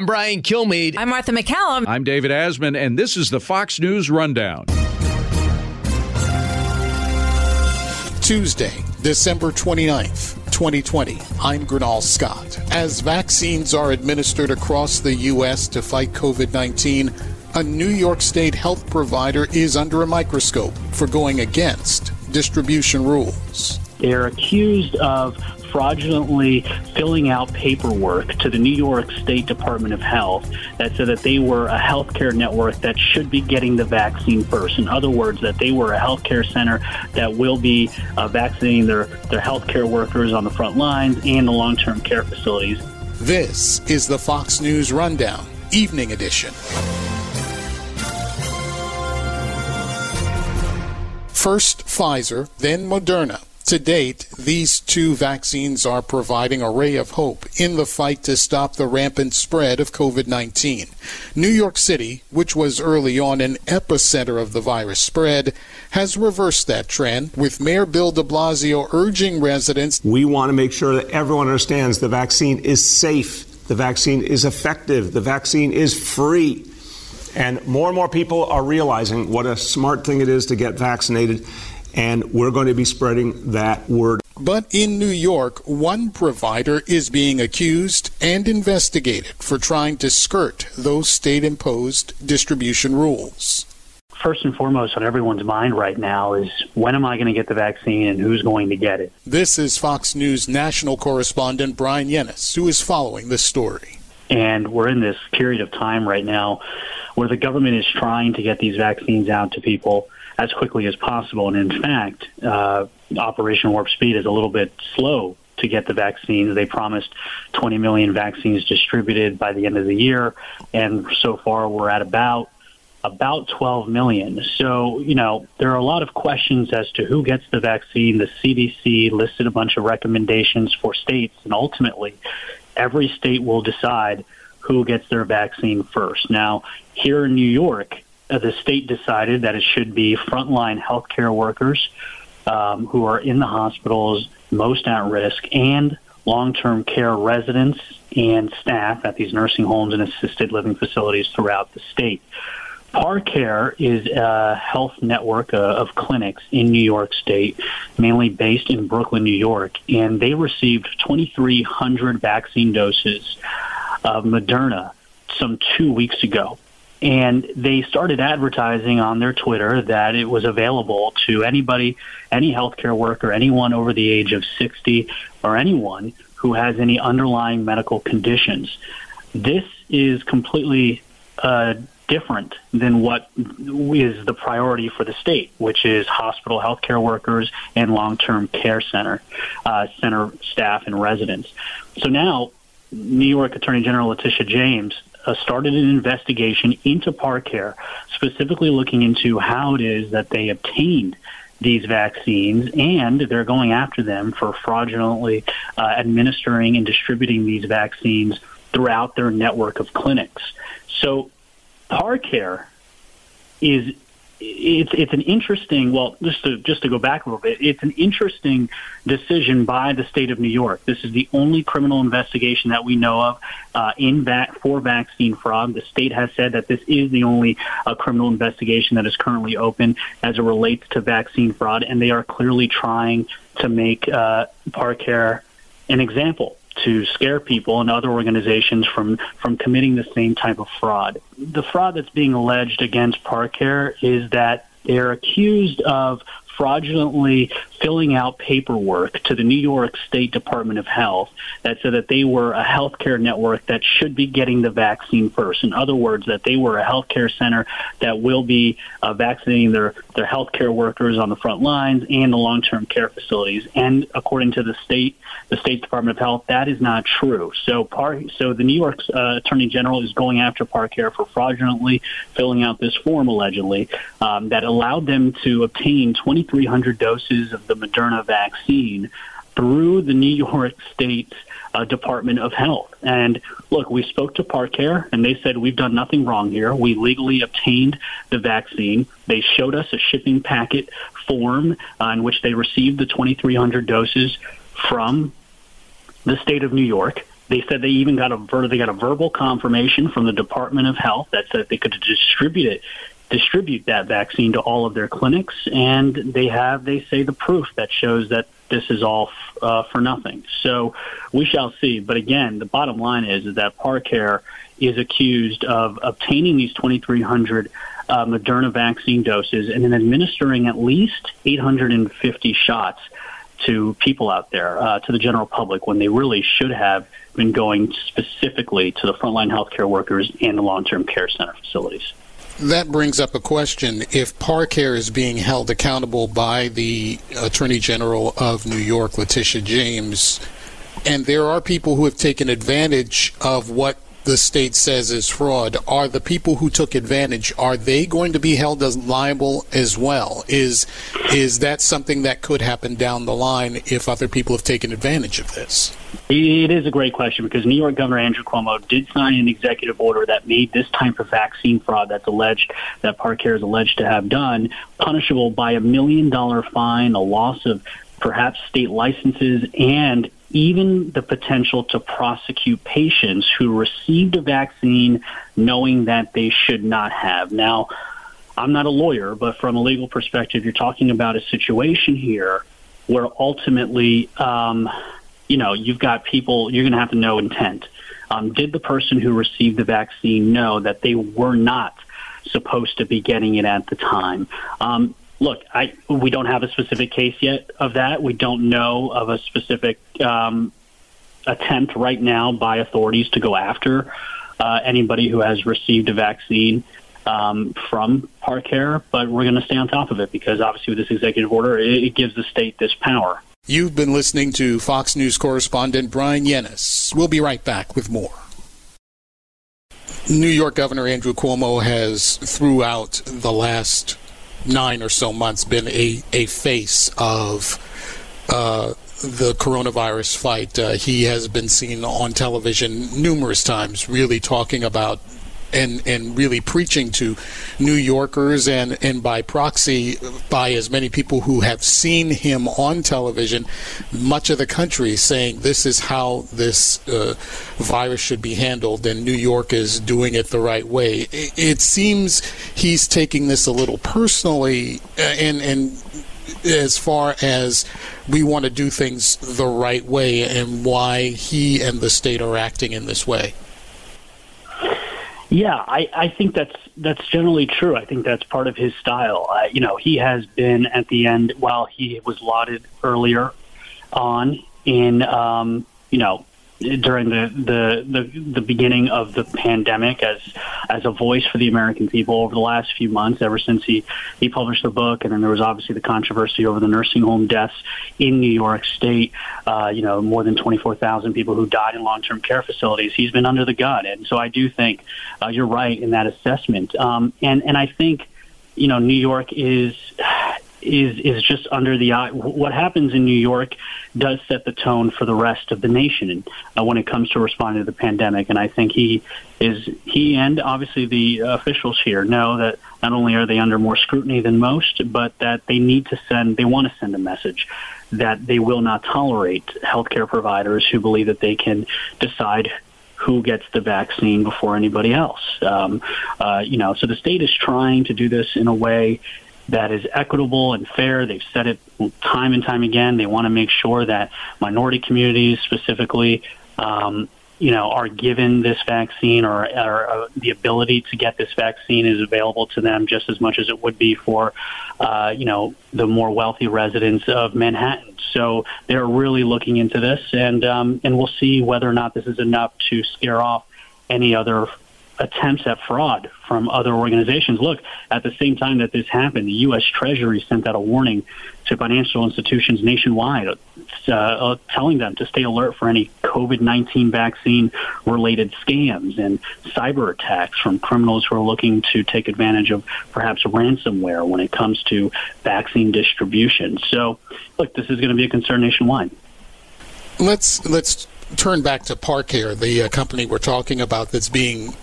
I'm Brian Kilmeade. I'm Martha MacCallum. I'm David Asman, and this is the Fox News Rundown. Tuesday, December 29th, 2020. I'm Gurnal Scott. As vaccines are administered across the U.S. to fight COVID 19, a New York State health provider is under a microscope for going against distribution rules. They're accused of fraudulently filling out paperwork to the New York State Department of Health that said that they were a healthcare network that should be getting the vaccine first. In other words, that they were a healthcare center that will be uh, vaccinating their, their healthcare workers on the front lines and the long term care facilities. This is the Fox News Rundown, Evening Edition. First Pfizer, then Moderna. To date, these two vaccines are providing a ray of hope in the fight to stop the rampant spread of COVID 19. New York City, which was early on an epicenter of the virus spread, has reversed that trend, with Mayor Bill de Blasio urging residents We want to make sure that everyone understands the vaccine is safe, the vaccine is effective, the vaccine is free. And more and more people are realizing what a smart thing it is to get vaccinated and we're going to be spreading that word. But in New York, one provider is being accused and investigated for trying to skirt those state imposed distribution rules. First and foremost on everyone's mind right now is when am I going to get the vaccine and who's going to get it? This is Fox News national correspondent Bryan Llenas, who is following this story. And we're in this period of time right now where the government is trying to get these vaccines out to people as quickly as possible. And in fact, uh, Operation Warp Speed is a little bit slow to get the vaccines. They promised 20 million vaccines distributed by the end of the year, and so far we're at about about 12 million. So, you know, there are a lot of questions as to who gets the vaccine. The CDC listed a bunch of recommendations for states, and ultimately, every state will decide who gets their vaccine first. Now, here in New York, uh, the state decided that it should be frontline healthcare workers um, who are in the hospitals most at risk and long-term care residents and staff at these nursing homes and assisted living facilities throughout the state. ParCare is a health network uh, of clinics in New York State, mainly based in Brooklyn, New York, and they received 2,300 vaccine doses of Moderna some two weeks ago and they started advertising on their Twitter that it was available to anybody, any healthcare worker, anyone over the age of 60, or anyone who has any underlying medical conditions. This is completely uh, different than what is the priority for the state, which is hospital healthcare workers and long-term care center uh, center staff and residents. So now, New York Attorney General Letitia James uh, started an investigation into ParCare, specifically looking into how it is that they obtained these vaccines, and they're going after them for fraudulently uh, administering and distributing these vaccines throughout their network of clinics. So, ParCare is it's it's an interesting well just to just to go back a little bit it's an interesting decision by the state of New York. This is the only criminal investigation that we know of uh, in that for vaccine fraud. The state has said that this is the only uh, criminal investigation that is currently open as it relates to vaccine fraud and they are clearly trying to make uh, ParCare an example to scare people and other organizations from from committing the same type of fraud. The fraud that's being alleged against ParCare is that they're accused of fraudulently filling out paperwork to the New York State Department of Health that said that they were a healthcare network that should be getting the vaccine first. In other words, that they were a healthcare center that will be uh, vaccinating their, their healthcare workers on the front lines and the long-term care facilities. And according to the state, the State Department of Health, that is not true. So, par, so the New York uh, Attorney General is going after Park ParCare for fraudulently filling out this form, allegedly, um, that allowed them to obtain 2,300 doses of the Moderna vaccine through the New York State uh, Department of Health. And look, we spoke to ParCare, and they said we've done nothing wrong here. We legally obtained the vaccine. They showed us a shipping packet form uh, in which they received the 2,300 doses from the state of New York. They said they even got a they got a verbal confirmation from the Department of Health that said they could distribute it distribute that vaccine to all of their clinics, and they have, they say, the proof that shows that this is all uh, for nothing. So we shall see. But again, the bottom line is, is that Parcare is accused of obtaining these 2,300 uh, Moderna vaccine doses and then administering at least 850 shots to people out there, uh, to the general public, when they really should have been going specifically to the frontline healthcare workers and the long-term care center facilities that brings up a question. If Parcare is being held accountable by the Attorney General of New York, Letitia James, and there are people who have taken advantage of what the state says is fraud, are the people who took advantage are they going to be held as liable as well? Is is that something that could happen down the line if other people have taken advantage of this? It is a great question because New York Governor Andrew Cuomo did sign an executive order that made this type of vaccine fraud that's alleged that Parcare is alleged to have done punishable by a million dollar fine, a loss of perhaps state licenses, and even the potential to prosecute patients who received a vaccine knowing that they should not have. Now, I'm not a lawyer, but from a legal perspective, you're talking about a situation here where ultimately, um, you know, you've got people, you're going to have to know intent. Um, did the person who received the vaccine know that they were not supposed to be getting it at the time? Um, look, I we don't have a specific case yet of that. We don't know of a specific um, attempt right now by authorities to go after uh, anybody who has received a vaccine um, from Parcare, but we're going to stay on top of it because obviously with this executive order, it, it gives the state this power. You've been listening to Fox News correspondent Bryan Llenas. We'll be right back with more. New York Governor Andrew Cuomo has, throughout the last nine or so months been a, a face of uh, the coronavirus fight. Uh, he has been seen on television numerous times, really talking about and and really preaching to New Yorkers and and by proxy by as many people who have seen him on television, much of the country saying this is how this uh, virus should be handled, and New York is doing it the right way. It, it seems he's taking this a little personally, uh, and and as far as we want to do things the right way and why he and the state are acting in this way. Yeah, I, I think that's that's generally true. I think that's part of his style. Uh, you know, he has been at the end while he was lauded earlier on in um, you know during the, the, the, the beginning of the pandemic as as a voice for the American people over the last few months, ever since he, he published the book. And then there was obviously the controversy over the nursing home deaths in New York State. Uh, you know, more than 24,000 people who died in long term care facilities. He's been under the gun. And so I do think uh, you're right in that assessment. Um, and, and I think, you know, New York is is is just under the eye. What happens in New York does set the tone for the rest of the nation uh, when it comes to responding to the pandemic. And I think he is he and obviously the officials here know that not only are they under more scrutiny than most, but that they need to send they want to send a message that they will not tolerate healthcare providers who believe that they can decide who gets the vaccine before anybody else. Um, uh, you know, so the state is trying to do this in a way that is equitable and fair. They've said it time and time again. They want to make sure that minority communities specifically, um, you know, are given this vaccine or, or uh, the ability to get this vaccine is available to them just as much as it would be for, uh, you know, the more wealthy residents of Manhattan. So they're really looking into this, and um, and we'll see whether or not this is enough to scare off any other attempts at fraud from other organizations. Look, at the same time that this happened, the U.S. Treasury sent out a warning to financial institutions nationwide, uh, uh, telling them to stay alert for any COVID 19 vaccine related scams and cyber attacks from criminals who are looking to take advantage of perhaps ransomware when it comes to vaccine distribution. So, look, this is going to be a concern nationwide. Let's let's turn back to Parcare, the uh, company we're talking about that's being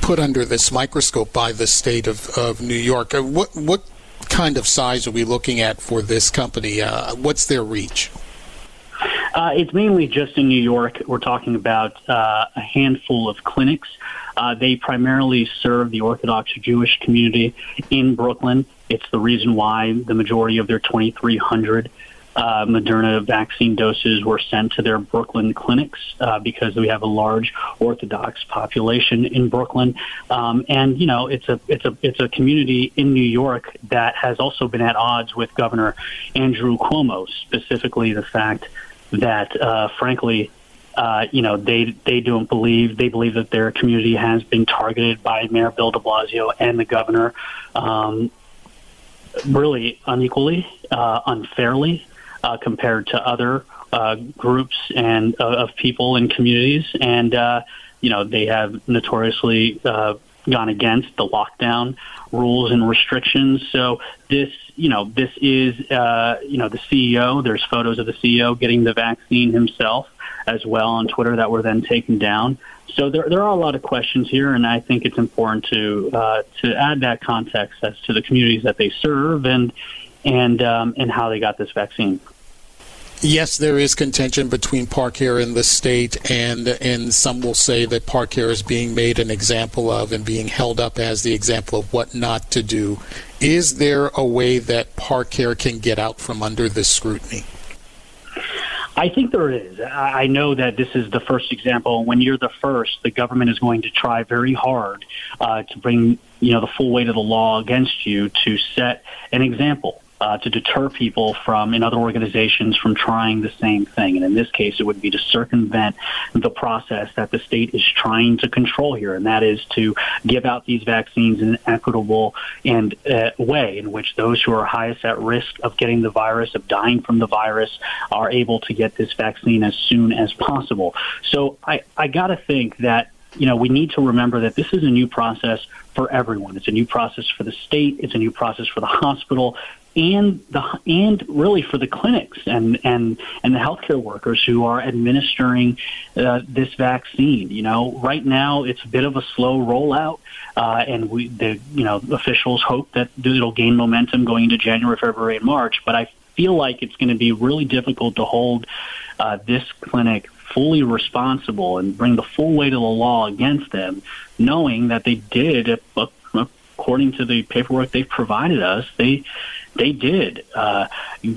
put under this microscope by the state of, of New York. Uh, what what kind of size are we looking at for this company? Uh, what's their reach? Uh, it's mainly just in New York. We're talking about uh, a handful of clinics. Uh, they primarily serve the Orthodox Jewish community in Brooklyn. It's the reason why the majority of their 2,300 uh, Moderna vaccine doses were sent to their Brooklyn clinics uh, because we have a large Orthodox population in Brooklyn, um, and you know it's a it's a it's a community in New York that has also been at odds with Governor Andrew Cuomo, specifically the fact that, uh, frankly, uh, you know, they they don't believe they believe that their community has been targeted by Mayor Bill De Blasio and the governor, um, really unequally, uh, unfairly, uh, compared to other uh, groups and uh, of people and communities, and uh, you know, they have notoriously uh, gone against the lockdown rules and restrictions. So this, you know, this is, uh, you know, the CEO. There's photos of the CEO getting the vaccine himself as well on Twitter that were then taken down. So there, there are a lot of questions here, and I think it's important to uh, to add that context as to the communities that they serve and and um, and how they got this vaccine. Yes, there is contention between ParCare and the state, and and some will say that ParCare is being made an example of and being held up as the example of what not to do. Is there a way that ParCare can get out from under this scrutiny? I think there is. I know that this is the first example. When you're the first, the government is going to try very hard uh, to bring you know the full weight of the law against you to set an example uh, to deter people from in other organizations from trying the same thing. And in this case, it would be to circumvent the process that the state is trying to control here, and that is to give out these vaccines in an equitable and uh, way in which those who are highest at risk of getting the virus, of dying from the virus, are able to get this vaccine as soon as possible. So I, I got to think that you know, we need to remember that this is a new process for everyone. It's a new process for the state. It's a new process for the hospital and the and really for the clinics and and and the healthcare workers who are administering uh, this vaccine. You know, right now it's a bit of a slow rollout, uh, and we the you know officials hope that it'll gain momentum going into January, February, and March. But I feel like it's going to be really difficult to hold uh, this clinic fully responsible and bring the full weight of the law against them, knowing that they did, according to the paperwork they've provided us, they they did uh,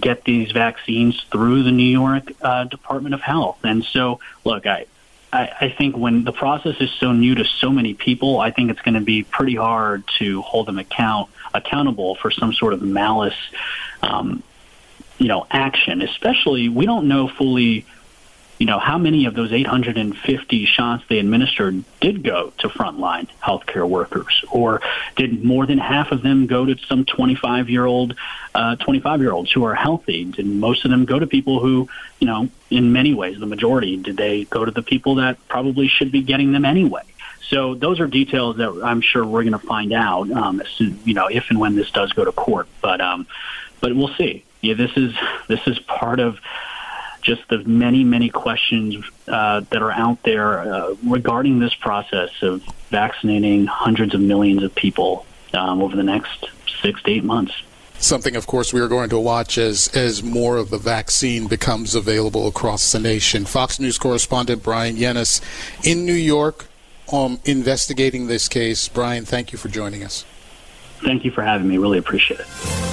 get these vaccines through the New York uh, Department of Health. And so, look, I, I, I think when the process is so new to so many people, I think it's going to be pretty hard to hold them account accountable for some sort of malice, um, you know, action. Especially, we don't know fully you know, how many of those 850 shots they administered did go to frontline healthcare workers, or did more than half of them go to some 25 year old, uh, 25 year olds who are healthy? Did most of them go to people who, you know, in many ways, the majority, did they go to the people that probably should be getting them anyway? So those are details that I'm sure we're going to find out, um, as soon, you know, if and when this does go to court. But um, but we'll see. Yeah, this is this is part of just the many, many questions uh, that are out there uh, regarding this process of vaccinating hundreds of millions of people um, over the next six to eight months. Something, of course, we are going to watch as as more of the vaccine becomes available across the nation. Fox News correspondent Bryan Llenas in New York, um, investigating this case. Brian, thank you for joining us. Thank you for having me. Really appreciate it.